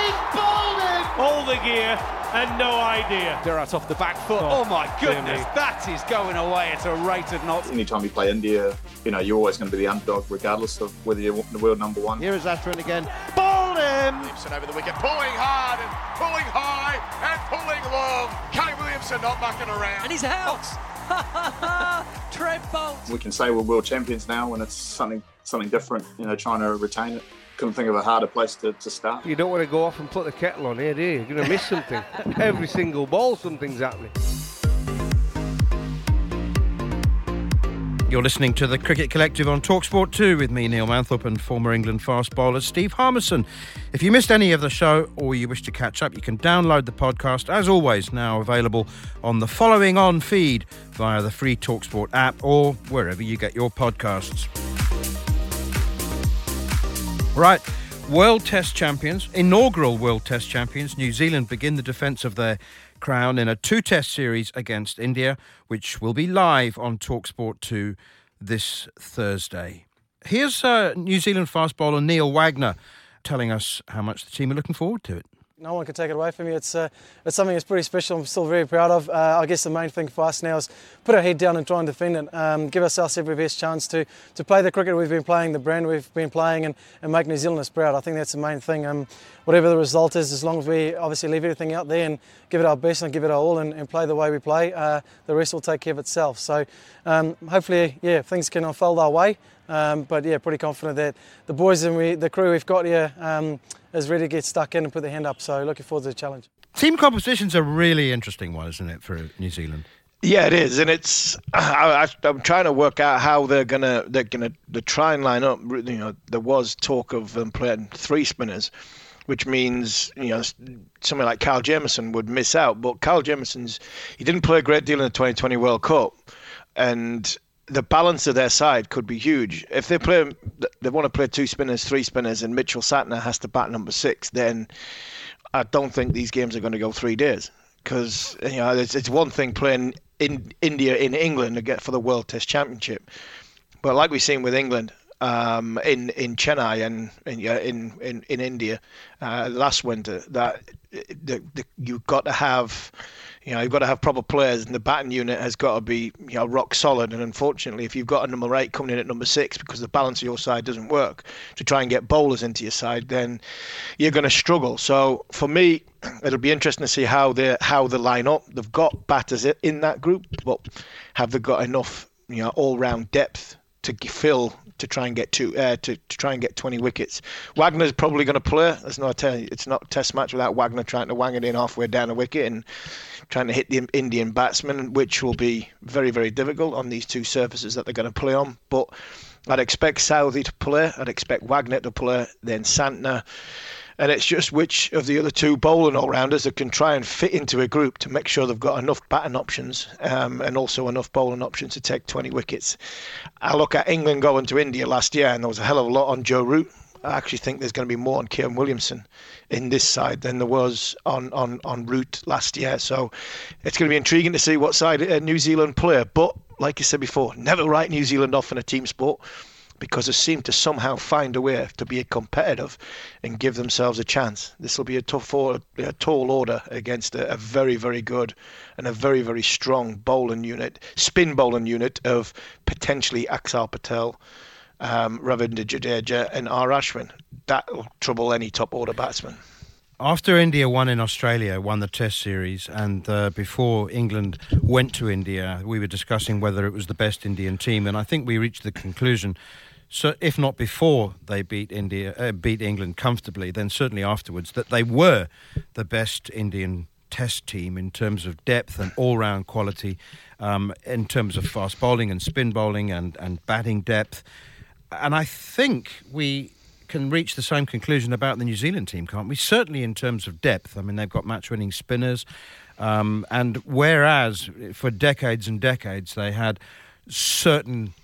All the gear and no idea. Durrat off the back foot. Oh, Oh, my goodness, that is going away at a rate of knots. Anytime you play India, you know, you're always going to be the underdog, regardless of whether you're the world number one. Here is Atherton again. Bowled him! Williamson over the wicket, pulling hard and pulling high and pulling long. Kane Williamson not mucking around. And he's out! Trent Boult! We can say we're world champions now, and it's something something different. You know, trying to retain it. Couldn't think of a harder place to, to start. You don't want to go off and put the kettle on here, do you? You're going to miss something. Every single ball, something's happening. You're listening to the Cricket Collective on Talksport 2 with me, Neil Manthorp, and former England fast bowler Steve Harmison. If you missed any of the show or you wish to catch up, you can download the podcast, as always, now available on the following on feed via the free Talksport app or wherever you get your podcasts. Right. World Test champions, inaugural World Test champions, New Zealand begin the defence of their crown in a two test series against India, which will be live on Talksport 2 this Thursday. Here's uh, New Zealand fast bowler Neil Wagner telling us how much the team are looking forward to it. No one can take it away from me. It's uh, it's something that's pretty special. I'm still very proud of. Uh, I guess the main thing for us now is put our head down and try and defend it. Um, give ourselves every best chance to to play the cricket we've been playing, the brand we've been playing, and, and make New Zealanders proud. I think that's the main thing. Um, whatever the result is, as long as we obviously leave everything out there and give it our best and give it our all and, and play the way we play, uh, the rest will take care of itself. So um, hopefully, yeah, things can unfold our way. Um, but yeah, pretty confident that the boys and we, the crew we've got here um, is ready to get stuck in and put their hand up. So looking forward to the challenge. Team composition's a really interesting one, isn't it, for New Zealand? Yeah, it is, and it's. I, I, I'm trying to work out how they're gonna they're gonna the try and line up. You know, there was talk of them playing three spinners, which means you know something like Carl Jamieson would miss out. But Carl Jamieson's he didn't play a great deal in the 2020 World Cup, and the balance of their side could be huge. If they play, they want to play two spinners, three spinners, and Mitchell Santner has to bat number six, then I don't think these games are going to go three days. Because you know, it's, it's one thing playing in India in England to get for the World Test Championship, but like we've seen with England um, in in Chennai and in yeah, in, in in India uh, last winter, that the, the, you've got to have you know, you've got to have proper players, and the batting unit has got to be, you know, rock solid. And unfortunately, if you've got a number eight coming in at number six because the balance of your side doesn't work to try and get bowlers into your side, then you're going to struggle. So for me, it'll be interesting to see how they how they line up. They've got batters in that group, but have they got enough, you know, all-round depth to fill to try and get two uh, to, to try and get 20 wickets. Wagner's probably going to play. It's not a it's not a test match without Wagner trying to wang it in halfway down a wicket and trying to hit the Indian batsmen, which will be very very difficult on these two surfaces that they're going to play on. But I'd expect Southey to play. I'd expect Wagner to play. Then Santner. And it's just which of the other two bowling all rounders that can try and fit into a group to make sure they've got enough batting options um, and also enough bowling options to take 20 wickets. I look at England going to India last year, and there was a hell of a lot on Joe Root. I actually think there's going to be more on Kane Williamson in this side than there was on, on, on Root last year. So it's going to be intriguing to see what side uh, New Zealand play. But like I said before, never write New Zealand off in a team sport because they seem to somehow find a way to be competitive and give themselves a chance. This will be a tough, a tall order against a, a, very, very good and a very, very strong bowling unit, spin bowling unit of potentially Axar Patel, um, Ravindra Jadeja, and R. Ashwin. That will trouble any top order batsman. After India won in Australia, won the Test series, and uh, before England went to India, we were discussing whether it was the best Indian team, and I think we reached the conclusion so if not before they beat India, uh, beat England comfortably, then certainly afterwards that they were the best Indian Test team in terms of depth and all-round quality, um, in terms of fast bowling and spin bowling and and batting depth, and I think we can reach the same conclusion about the New Zealand team, can't we? Certainly in terms of depth. I mean, they've got match-winning spinners, um, and whereas for decades and decades they had certain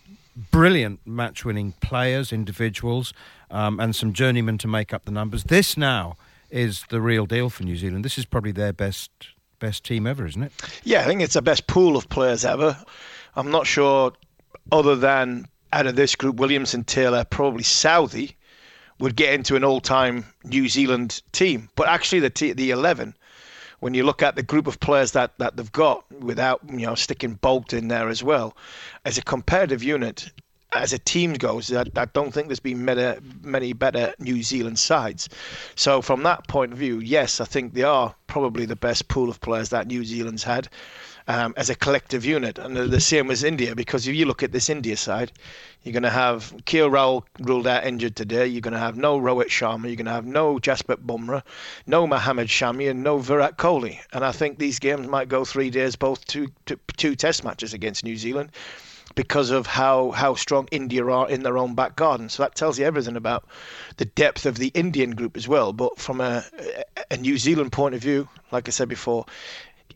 brilliant match winning players, individuals, um, and some journeymen to make up the numbers. This now is the real deal for New Zealand. This is probably their best best team ever, isn't it? Yeah, I think it's the best pool of players ever. I'm not sure, other than out of this group, Williamson, Taylor, probably Southee would get into an all-time New Zealand team. But actually, the t- the 11 when you look at the group of players that, that they've got without you know sticking Boult in there as well, as a competitive unit, as a team goes, I, I don't think there's been many, many better New Zealand sides. So from that point of view, yes, I think they are probably the best pool of players that New Zealand's had um, as a collective unit. And the same as India, because if you look at this India side, you're going to have KL Rahul ruled out injured today. You're going to have no Rohit Sharma. You're going to have no Jasprit Bumrah, no Mohammad Shami, and no Virat Kohli. And I think these games might go three days, both two, two, two test matches against New Zealand because of how, how strong India are in their own back garden. So that tells you everything about the depth of the Indian group as well. But from a, a New Zealand point of view, like I said before,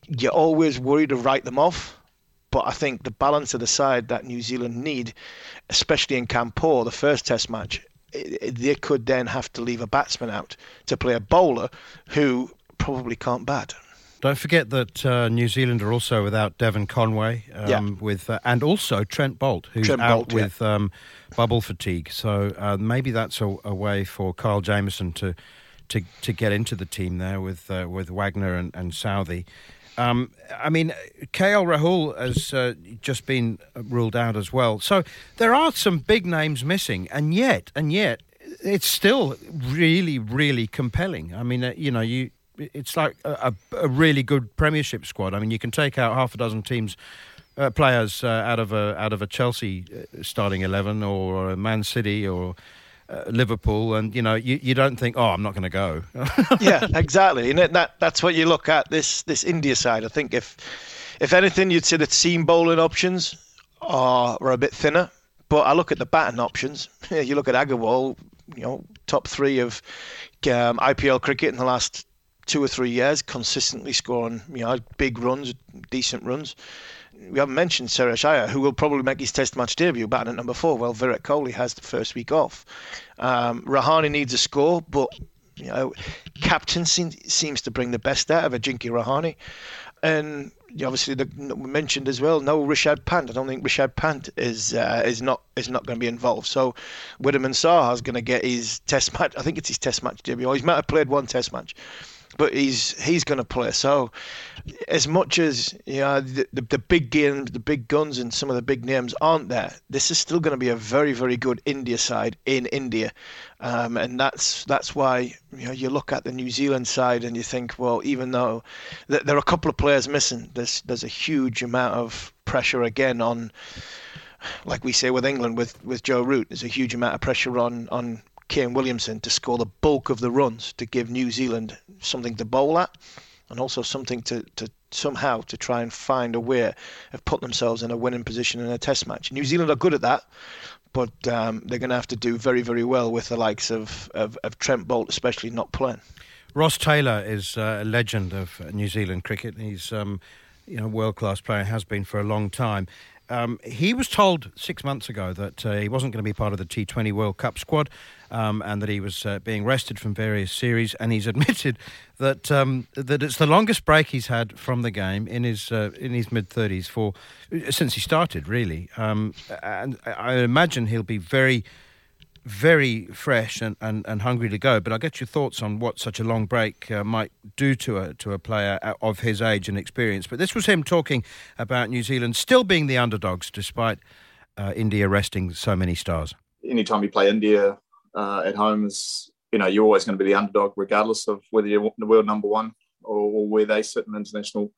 you're always worried to write them off. But I think the balance of the side that New Zealand need, especially in Kanpur, the first Test match, they could then have to leave a batsman out to play a bowler who probably can't bat. Don't forget that uh, New Zealand are also without Devon Conway, um, yeah. with uh, and also Trent Boult, who's Trent out Boult, with yeah. um, bubble fatigue. So uh, maybe that's a, a, way for Kyle Jamieson to to to get into the team there with uh, with Wagner and, and Southee. Um, I mean, KL Rahul has uh, just been ruled out as well. So there are some big names missing, and yet, and yet, it's still really, really compelling. I mean, uh, you know, you it's like a, a, really good Premiership squad. I mean, you can take out half a dozen teams. Uh, players uh, out of a out of a Chelsea uh, starting eleven or a Man City or uh, Liverpool, and you know you, you don't think, oh, I'm not going to go. yeah, exactly, and that that's what you look at this this India side. I think if if anything, you'd say the seam bowling options are, are a bit thinner. But I look at the batting options. you look at Agarwal, you know, top three of um, IPL cricket in the last two or three years, consistently scoring you know big runs, decent runs we haven't mentioned Shreyas Iyer, who will probably make his Test match debut batting at number four. Well, Virat Kohli has the first week off. Um, Rahane needs a score, but you know, captain seems, seems to bring the best out of Ajinkya Rahane. And obviously, the, mentioned as well, no Rishabh Pant. I don't think Rishabh Pant is uh, is not is not going to be involved. So, Wriddhiman Saha is going to get his Test match. I think it's his Test match debut. He might have played one Test match but he's he's going to play. So, as much as you know, the, the, the big games, the big guns, and some of the big names aren't there, this is still going to be a very very good India side in India, um, and that's that's why you know you look at the New Zealand side and you think, well, even though th- there are a couple of players missing, there's there's a huge amount of pressure again on. Like we say with England, with, with Joe Root, there's a huge amount of pressure on, on Kane Williamson to score the bulk of the runs to give New Zealand something to bowl at and also something to, to somehow to try and find a way of put themselves in a winning position in a test match. New Zealand are good at that, but um, they're going to have to do very, very well with the likes of, of, of Trent Boult, especially not playing. Ross Taylor is uh, a legend of New Zealand cricket. He's um, you know world class player, has been for a long time. Um, he was told six months ago that uh, he wasn't going to be part of the T20 World Cup squad um, and that he was uh, being rested from various series. And he's admitted that um, that it's the longest break he's had from the game in his uh, in his mid thirties for since he started, really. Um, and I imagine he'll be very very fresh and, and, and hungry to go. But I'll get your thoughts on what such a long break uh, might do to a to a player of his age and experience. But this was him talking about New Zealand still being the underdogs despite uh, India resting so many stars. Anytime you play India uh, at home, is you know you're always going to be the underdog, regardless of whether you're the world number one or, where they sit in international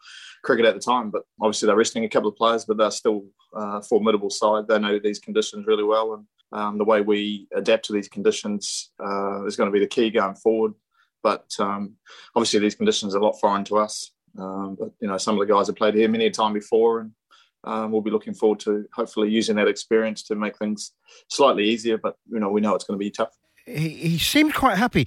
cricket at the time. But obviously they're resting a couple of players, but they're still uh, a formidable side. They know these conditions really well and um, the way we adapt to these conditions uh, is going to be the key going forward. But um, obviously, these conditions are a lot foreign to us. Um, but you know, some of the guys have played here many a time before, and um, we'll be looking forward to hopefully using that experience to make things slightly easier. But you know, we know it's going to be tough he, he seemed quite happy.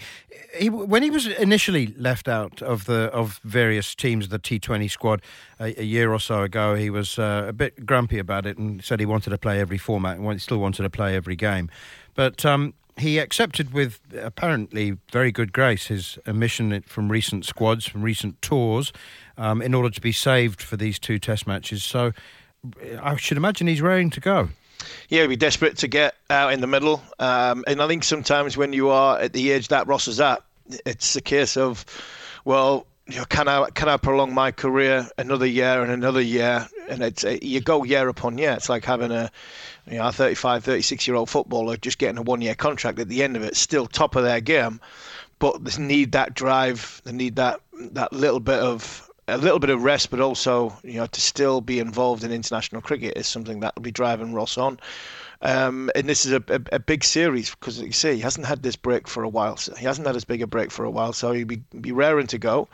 He, when he was initially left out of the of various teams, the T20 squad, a, a year or so ago, he was uh, a bit grumpy about it and said he wanted to play every format and still wanted to play every game. But um, he accepted with apparently very good grace his omission from recent squads, from recent tours, um, in order to be saved for these two Test matches. So I should imagine he's raring to go yeah, he'd be desperate to get out in the middle. Um, and I think sometimes when you are at the age that Ross is at, it's a case of, well, you know, can I can I prolong my career another year and another year? And it's you go year upon year. It's like having a you know, a 35, 36 year old footballer just getting a one year contract at the end of it, still top of their game, but they need that drive. They need that that little bit of a little bit of rest, but also you know to still be involved in international cricket is something that will be driving Ross on. Um, and this is a, a, a, big series because, you see, he hasn't had this break for a while. So he hasn't had as big a break for a while, so he'd be, be raring to go.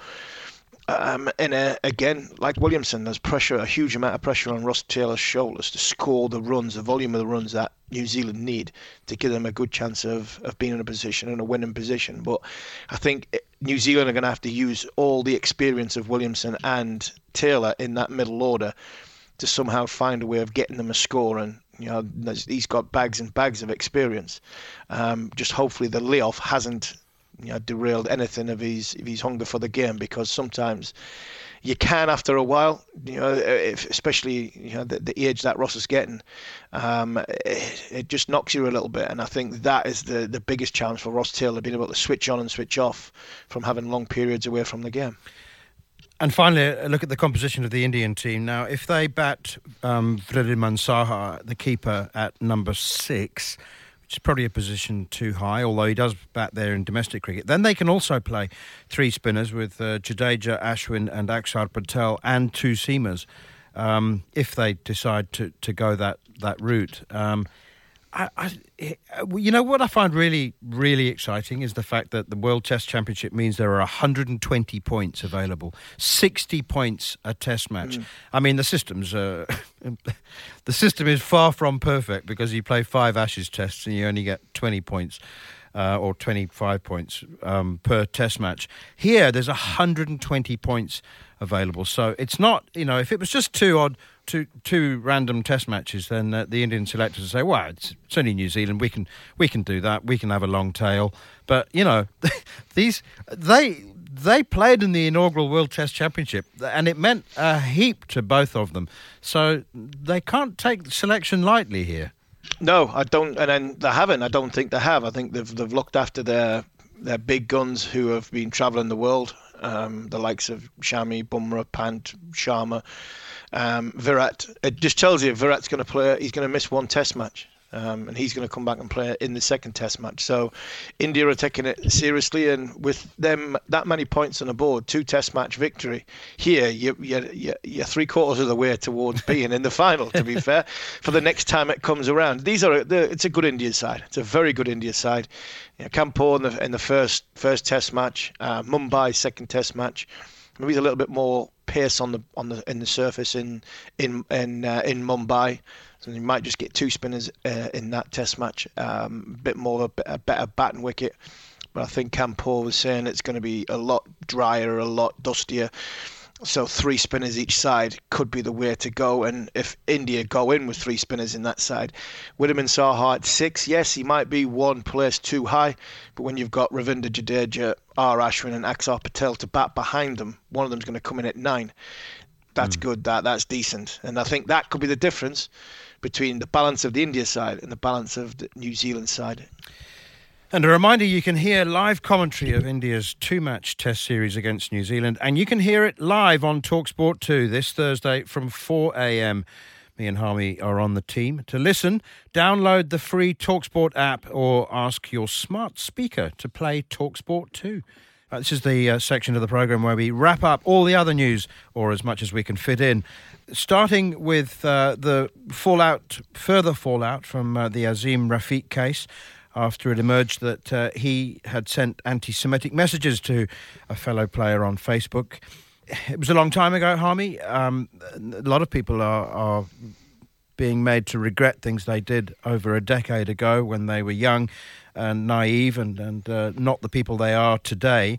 Um, and uh, again, like Williamson, there's pressure, a huge amount of pressure on Ross Taylor's shoulders to score the runs, the volume of the runs that New Zealand need to give them a good chance of, of being in a position and a winning position. But I think New Zealand are going to have to use all the experience of Williamson and Taylor in that middle order to somehow find a way of getting them a score. And you know, he's got bags and bags of experience. Um, just hopefully the layoff hasn't you know, derailed anything of his of his hunger for the game because sometimes you can after a while, you know, if, especially you know the, the, age that Ross is getting, um, it, it, just knocks you a little bit. And I think that is the the biggest challenge for Ross Taylor, being able to switch on and switch off from having long periods away from the game. And finally, a look at the composition of the Indian team. Now, if they bat um, Saha, the keeper, at number six, which is probably a position too high, although he does bat there in domestic cricket. Then they can also play three spinners with uh, Jadeja, Ashwin, and Akshar Patel, and two seamers um, if they decide to, to go that, that route. Um, I, I, you know what I find really, really exciting is the fact that the World Test Championship means there are 120 points available, 60 points a Test match. Mm. I mean, the system's uh, the system is far from perfect because you play five Ashes tests and you only get 20 points. Uh, or 25 points um, per test match. Here, there's 120 points available. So it's not, you know, if it was just two odd two two random test matches, then uh, the Indian selectors say, "Well, it's, it's, only New Zealand. We can we can do that. We can have a long tail." But you know, these they they played in the inaugural World Test Championship, and it meant a heap to both of them. So they can't take selection lightly here. No, I don't, and then they haven't. I don't think they have. I think they've they've looked after their their big guns who have been travelling the world, um, the likes of Shami, Bumrah, Pant, Sharma um, Virat. It just tells you Virat's going to play. He's going to miss one Test match. Um, and he's going to come back and play in the second Test match. So India are taking it seriously, and with them that many points on the board, two Test match victory here, you, you, you're three quarters of the way towards being in the final. To be fair, for the next time it comes around, these are it's a good India side. It's a very good India side. You know, in the in the first first Test match, uh, Mumbai second Test match. Maybe he's a little bit more pace on the on the in the surface in in in uh, in Mumbai. So you might just get two spinners uh, in that Test match. Um, a bit more a, a better batting wicket. But I think Kanpur was saying it's going to be a lot drier, a lot dustier. So three spinners each side could be the way to go. And if India go in with three spinners in that side, Wriddhiman Saha at six, yes, he might be one place too high. But when you've got Ravindra Jadeja, R. Ashwin, and Axar Patel to bat behind them, one of them's going to come in at nine. That's mm. good. That that's decent. And I think that could be the difference between the balance of the India side and the balance of the New Zealand side. And a reminder you can hear live commentary of India's two match test series against New Zealand, and you can hear it live on Talksport 2 this Thursday from 4 a.m. Me and Harmy are on the team. To listen, download the free Talksport app or ask your smart speaker to play Talksport 2. Uh, this is the uh, section of the programme where we wrap up all the other news, or as much as we can fit in. Starting with uh, the fallout, further fallout from uh, the Azeem Rafiq case after it emerged that uh, he had sent anti Semitic messages to a fellow player on Facebook. It was a long time ago, Harmy. Um, a lot of people are, are being made to regret things they did over a decade ago when they were young and naive and, and uh, not the people they are today.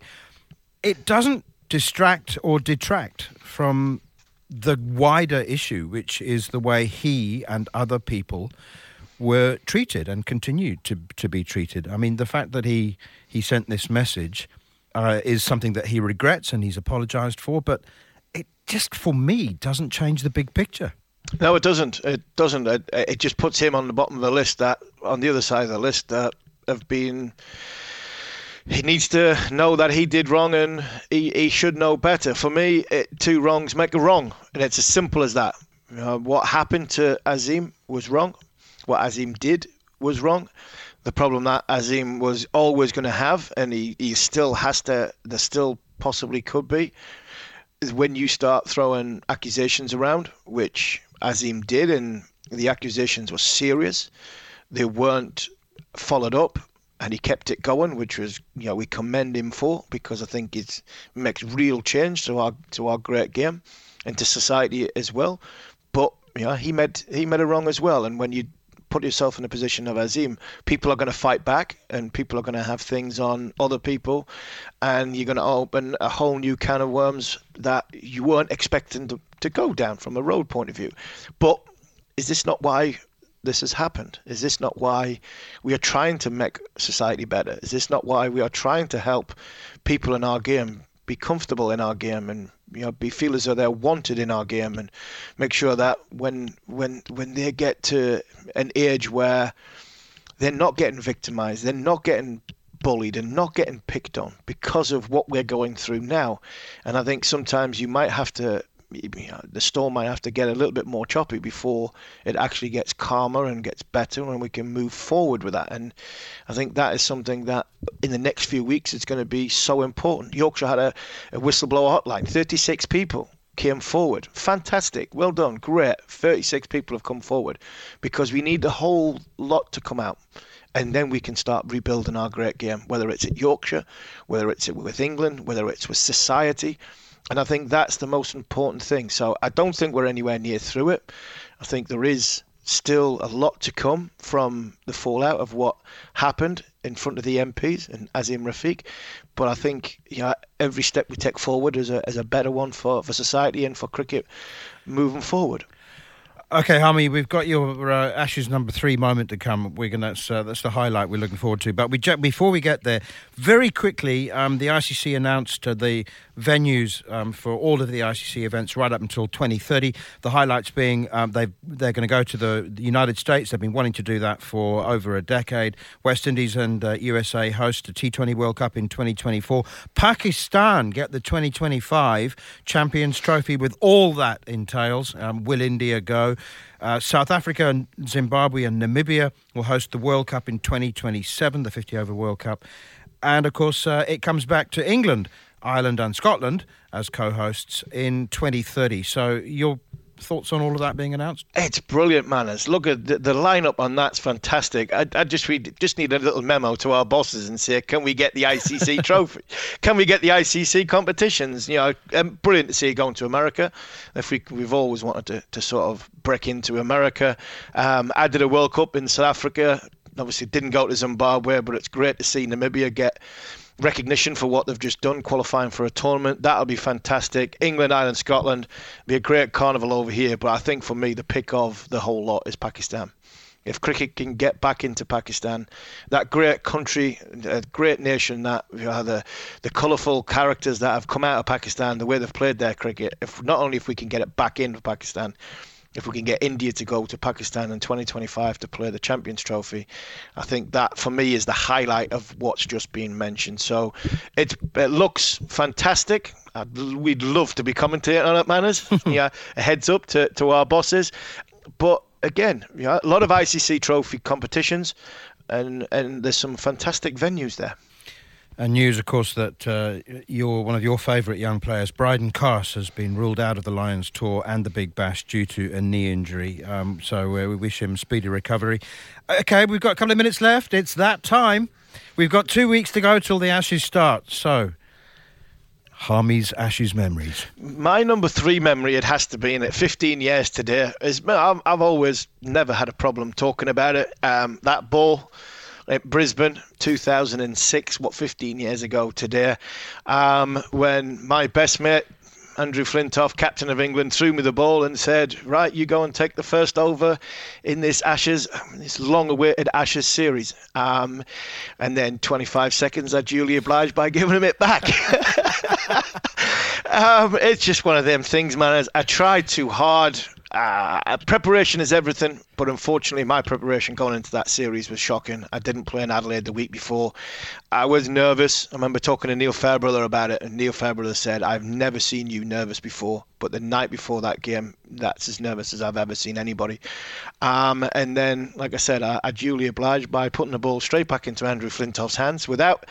It doesn't distract or detract from the wider issue, which is the way he and other people were treated and continued to to be treated. I mean, the fact that he he sent this message uh, is something that he regrets and he's apologised for, but it just for me doesn't change the big picture. No, it doesn't. It doesn't. It, it just puts him on the bottom of the list. That on the other side of the list that have been. He needs to know that he did wrong and he, he should know better. For me, it, two wrongs make a wrong, and it's as simple as that. Uh, what happened to Azeem was wrong what Azeem did was wrong. The problem that Azeem was always going to have, and he, he still has to, there still possibly could be, is when you start throwing accusations around, which Azeem did, and the accusations were serious. They weren't followed up, and he kept it going, which was, you know, we commend him for because I think it makes real change to our to our great game and to society as well. But you know, he made he made a wrong as well, and when you put yourself in a position of Azeem, people are going to fight back and people are going to have things on other people, and you're going to open a whole new can of worms that you weren't expecting to, to go down from a road point of view. But is this not why this has happened? Is this not why we are trying to make society better? Is this not why we are trying to help people in our game be comfortable in our game and you know be feel as though they're wanted in our game and make sure that when when when they get to an age where they're not getting victimized they're not getting bullied and not getting picked on because of what we're going through now. And i think sometimes you might have to you know, the storm might have to get a little bit more choppy before it actually gets calmer and gets better and we can move forward with that. And I think that is something that in the next few weeks it's going to be so important. Yorkshire had a, a whistleblower hotline, 36 people came forward. Fantastic. Well done. Great. 36 people have come forward because we need the whole lot to come out. And then we can start rebuilding our great game, whether it's at Yorkshire, whether it's with England, whether it's with society. And I think that's the most important thing. So I don't think we're anywhere near through it. I think there is still a lot to come from the fallout of what happened in front of the MPs and Azeem Rafiq. But I think you know, every step we take forward is a, is a better one for, for society and for cricket moving forward. Okay, Harmy, we've got your uh, Ashes number three moment to come. We're going that's uh, that's the highlight we're looking forward to. But we before we get there, very quickly, um, the ICC announced uh, the venues um, for all of the ICC events right up until 2030. The highlights being um, they they're going to go to the, the, United States. They've been wanting to do that for over a decade. West Indies and USA uh, host the T20 World Cup in 2024. Pakistan get the 2025 Champions Trophy with all that entails. Um, will India go? Uh, South Africa and Zimbabwe and Namibia will host the World Cup in 2027, the 50 over World Cup. And of course, uh, it comes back to England, Ireland, and Scotland as co hosts in 2030. So you'll thoughts on all of that being announced? It's brilliant, manners. Look at the, the lineup on that's fantastic. I, I just we just need a little memo to our bosses and say, can we get the ICC trophy? Can we get the ICC competitions? You know, um, brilliant to see it going to America. If we we've always wanted to, to sort of break into America. Um, I did a World Cup in South Africa. Obviously, didn't go to Zimbabwe, but it's great to see Namibia get recognition for what they've just done, qualifying for a tournament. That'll be fantastic. England, Ireland, Scotland be a great carnival over here. But I think for me, the pick of the whole lot is Pakistan. If cricket can get back into Pakistan, that great country, a great nation, that you know, the the colourful characters that have come out of Pakistan, the way they've played their cricket. If not only if we can get it back into Pakistan, if we can get India to go to Pakistan in 2025 to play the Champions Trophy, I think that for me is the highlight of what's just been mentioned. So it, it looks fantastic. I'd, we'd love to be commentating on it, Manners. yeah, a heads up to, to our bosses. But again, yeah, a lot of ICC Trophy competitions, and and there's some fantastic venues there. And news, of course, that uh, your one of your favourite young players, Bryden Carse, has been ruled out of the Lions tour and the Big Bash due to a knee injury. Um, so uh, we wish him speedy recovery. Okay, we've got a couple of minutes left. It's that time. We've got two weeks to go till the Ashes start. So, Harmy's Ashes memories. My number three memory, it has to be in it. 15 years today. Is I've, I've always never had a problem talking about it. Um, that ball at Brisbane, 2006, what 15 years ago today, um, when my best mate Andrew Flintoff, captain of England, threw me the ball and said, "Right, you go and take the first over in this Ashes, this long-awaited Ashes series." Um, and then 25 seconds, I duly obliged by giving him it back. um, it's just one of them things, man. I tried too hard. Uh, preparation is everything, but unfortunately, my preparation going into that series was shocking. I didn't play in Adelaide the week before. I was nervous. I remember talking to Neil Fairbrother about it, and Neil Fairbrother said, I've never seen you nervous before, but the night before that game, that's as nervous as I've ever seen anybody. Um, and then, like I said, I, I duly obliged by putting the ball straight back into Andrew Flintoff's hands without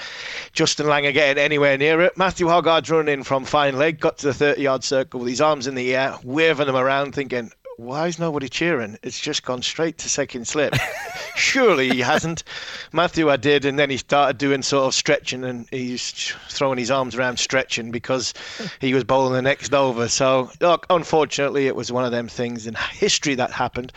Justin Langer getting anywhere near it. Matthew Hoggard's running in from fine leg, got to the 30 yard circle with his arms in the air, waving them around, thinking, why is nobody cheering? It's just gone straight to second slip. Surely he hasn't. Matthew, I did, and then he started doing sort of stretching, and he's throwing his arms around stretching because he was bowling the next over. So, look, unfortunately, it was one of them things in history that happened.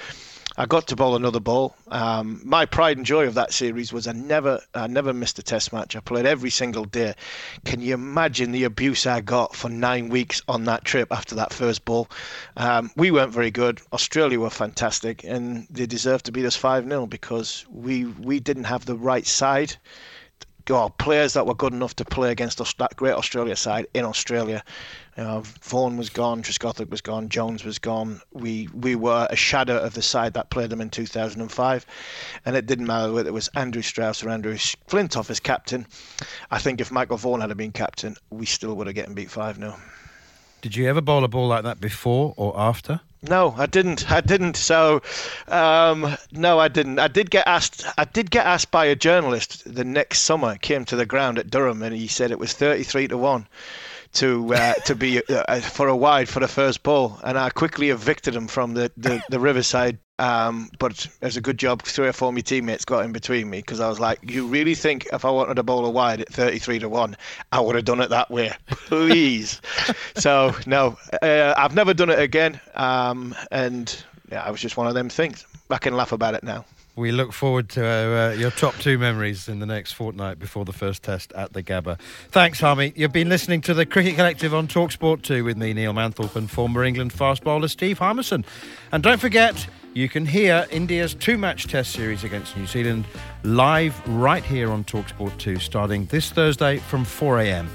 I got to bowl another ball. Um, my pride and joy of that series was I never, I never missed a Test match. I played every single day. Can you imagine the abuse I got for nine weeks on that trip after that first ball? Um, we weren't very good. Australia were fantastic, and they deserved to beat us five 0 because we we didn't have the right side. God, players that were good enough to play against that great Australia side in Australia. You know, Vaughan was gone, Trescothick was gone, Jones was gone. We we were a shadow of the side that played them in 2005, and it didn't matter whether it was Andrew Strauss or Andrew Flintoff as captain. I think if Michael Vaughan had been captain, we still would have gotten beat 5 0. Did you ever bowl a ball like that before or after? No, I didn't. I didn't. So, um, no, I didn't. I did get asked. I did get asked by a journalist the next summer. Came to the ground at Durham, and he said it was thirty-three to one to uh, to be uh, for a wide for the first ball, and I quickly evicted him from the the, the Riverside. Um, but it was a good job. Three or four of my teammates got in between me because I was like, "You really think if I wanted a bowl a wide at thirty-three to one, I would have done it that way, please?" so no, uh, I've never done it again, um, and yeah, it was just one of them things. I can laugh about it now. We look forward to uh, your top two memories in the next fortnight before the first test at the Gabba. Thanks, Harmy. You've been listening to the Cricket Collective on Talksport 2 with me, Neil Manthorp, and former England fast bowler Steve Harmison. And don't forget, you can hear India's two match test series against New Zealand live right here on Talksport 2 starting this Thursday from 4 a.m.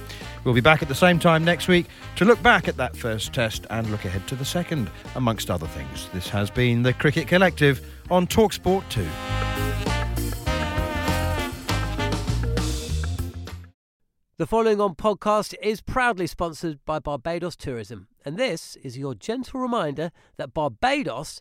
We'll be back at the same time next week to look back at that first test and look ahead to the second, amongst other things. This has been the Cricket Collective on Talksport 2. The following on podcast is proudly sponsored by Barbados Tourism, and this is your gentle reminder that Barbados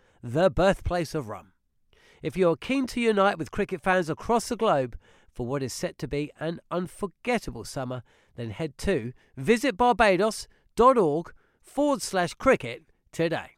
the birthplace of rum. If you're keen to unite with cricket fans across the globe for what is set to be an unforgettable summer, then head to visitbarbados.org forward slash cricket today.